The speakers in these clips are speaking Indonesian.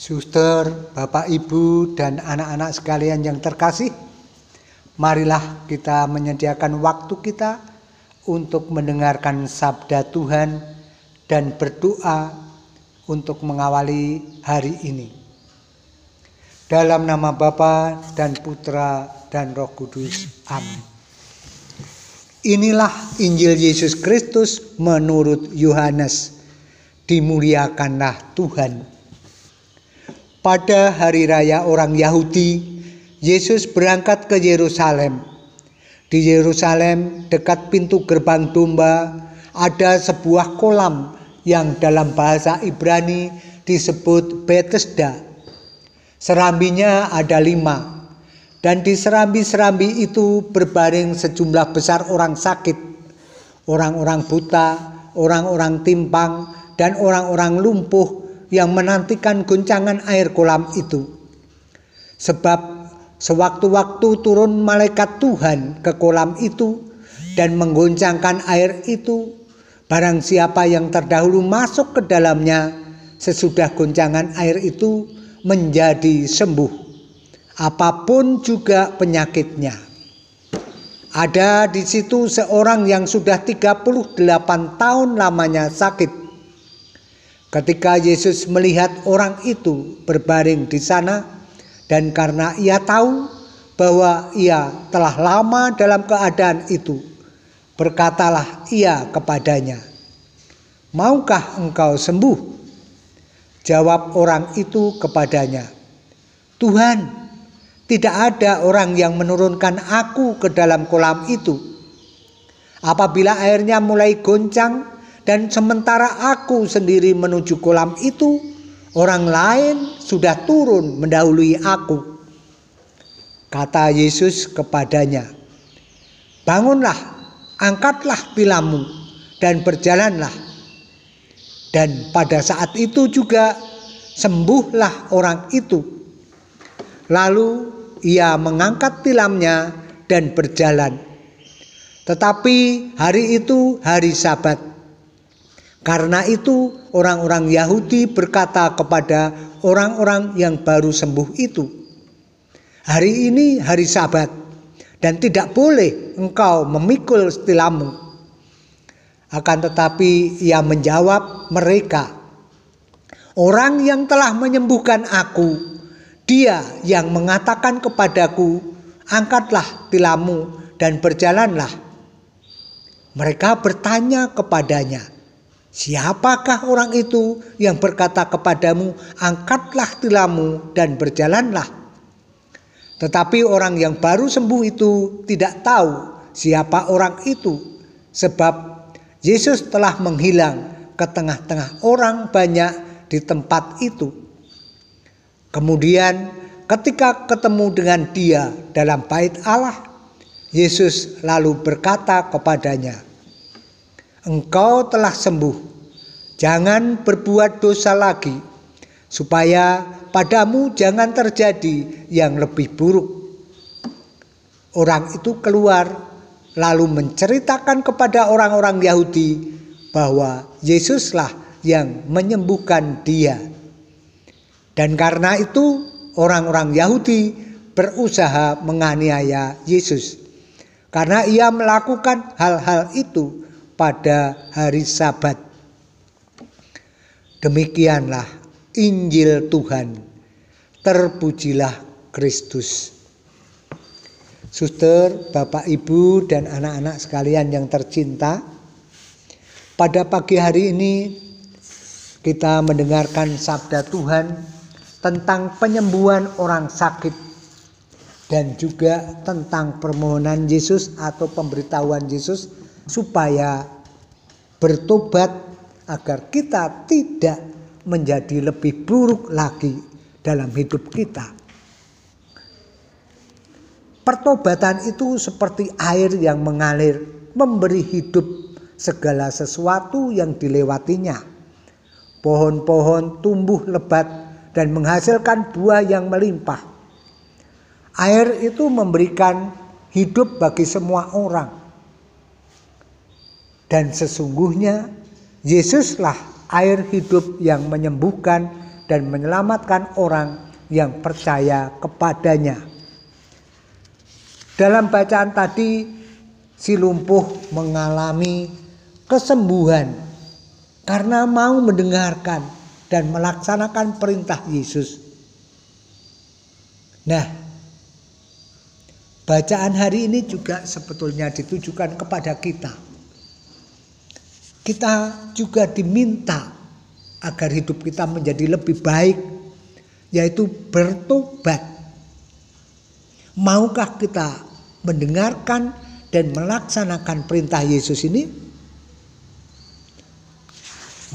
Suster, Bapak, Ibu, dan anak-anak sekalian yang terkasih, marilah kita menyediakan waktu kita untuk mendengarkan sabda Tuhan dan berdoa untuk mengawali hari ini. Dalam nama Bapa dan Putra dan Roh Kudus. Amin. Inilah Injil Yesus Kristus menurut Yohanes. Dimuliakanlah Tuhan. Pada hari raya orang Yahudi, Yesus berangkat ke Yerusalem. Di Yerusalem, dekat pintu gerbang domba, ada sebuah kolam yang dalam bahasa Ibrani disebut Bethesda. Serambinya ada lima, dan di serambi-serambi itu berbaring sejumlah besar orang sakit, orang-orang buta, orang-orang timpang, dan orang-orang lumpuh yang menantikan guncangan air kolam itu. Sebab sewaktu-waktu turun malaikat Tuhan ke kolam itu dan menggoncangkan air itu, barang siapa yang terdahulu masuk ke dalamnya sesudah goncangan air itu menjadi sembuh. Apa pun juga penyakitnya. Ada di situ seorang yang sudah 38 tahun lamanya sakit Ketika Yesus melihat orang itu berbaring di sana, dan karena ia tahu bahwa ia telah lama dalam keadaan itu, berkatalah ia kepadanya, "Maukah engkau sembuh?" Jawab orang itu kepadanya, "Tuhan, tidak ada orang yang menurunkan aku ke dalam kolam itu. Apabila airnya mulai goncang, dan sementara aku sendiri menuju kolam itu, orang lain sudah turun mendahului aku. Kata Yesus kepadanya, "Bangunlah, angkatlah pilamu dan berjalanlah." Dan pada saat itu juga sembuhlah orang itu. Lalu ia mengangkat tilamnya dan berjalan. Tetapi hari itu hari Sabat. Karena itu orang-orang Yahudi berkata kepada orang-orang yang baru sembuh itu, "Hari ini hari Sabat dan tidak boleh engkau memikul stilamu." Akan tetapi ia menjawab mereka, "Orang yang telah menyembuhkan aku, dia yang mengatakan kepadaku, angkatlah tilammu dan berjalanlah." Mereka bertanya kepadanya, Siapakah orang itu yang berkata kepadamu, "Angkatlah tilammu dan berjalanlah"? Tetapi orang yang baru sembuh itu tidak tahu siapa orang itu, sebab Yesus telah menghilang ke tengah-tengah orang banyak di tempat itu. Kemudian, ketika ketemu dengan Dia dalam bait Allah, Yesus lalu berkata kepadanya, engkau telah sembuh. Jangan berbuat dosa lagi, supaya padamu jangan terjadi yang lebih buruk. Orang itu keluar, lalu menceritakan kepada orang-orang Yahudi bahwa Yesuslah yang menyembuhkan dia. Dan karena itu, orang-orang Yahudi berusaha menganiaya Yesus karena ia melakukan hal-hal itu pada hari Sabat. Demikianlah Injil Tuhan. Terpujilah Kristus. Suster, Bapak, Ibu, dan anak-anak sekalian yang tercinta, pada pagi hari ini kita mendengarkan sabda Tuhan tentang penyembuhan orang sakit dan juga tentang permohonan Yesus atau pemberitahuan Yesus supaya bertobat agar kita tidak menjadi lebih buruk lagi dalam hidup kita. Pertobatan itu seperti air yang mengalir, memberi hidup segala sesuatu yang dilewatinya. Pohon-pohon tumbuh lebat dan menghasilkan buah yang melimpah. Air itu memberikan hidup bagi semua orang. Dan sesungguhnya Yesuslah air hidup yang menyembuhkan dan menyelamatkan orang yang percaya kepadanya. Dalam bacaan tadi, si lumpuh mengalami kesembuhan karena mau mendengarkan dan melaksanakan perintah Yesus. Nah, bacaan hari ini juga sebetulnya ditujukan kepada kita. Kita juga diminta agar hidup kita menjadi lebih baik, yaitu bertobat. Maukah kita mendengarkan dan melaksanakan perintah Yesus ini?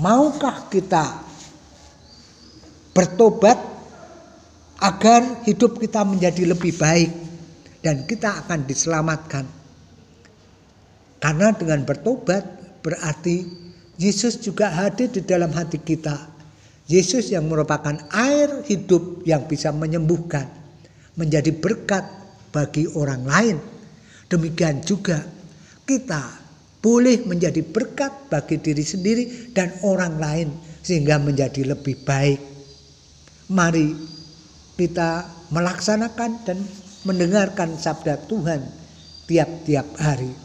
Maukah kita bertobat agar hidup kita menjadi lebih baik dan kita akan diselamatkan? Karena dengan bertobat berarti Yesus juga hadir di dalam hati kita. Yesus yang merupakan air hidup yang bisa menyembuhkan, menjadi berkat bagi orang lain. Demikian juga kita boleh menjadi berkat bagi diri sendiri dan orang lain sehingga menjadi lebih baik. Mari kita melaksanakan dan mendengarkan sabda Tuhan tiap-tiap hari.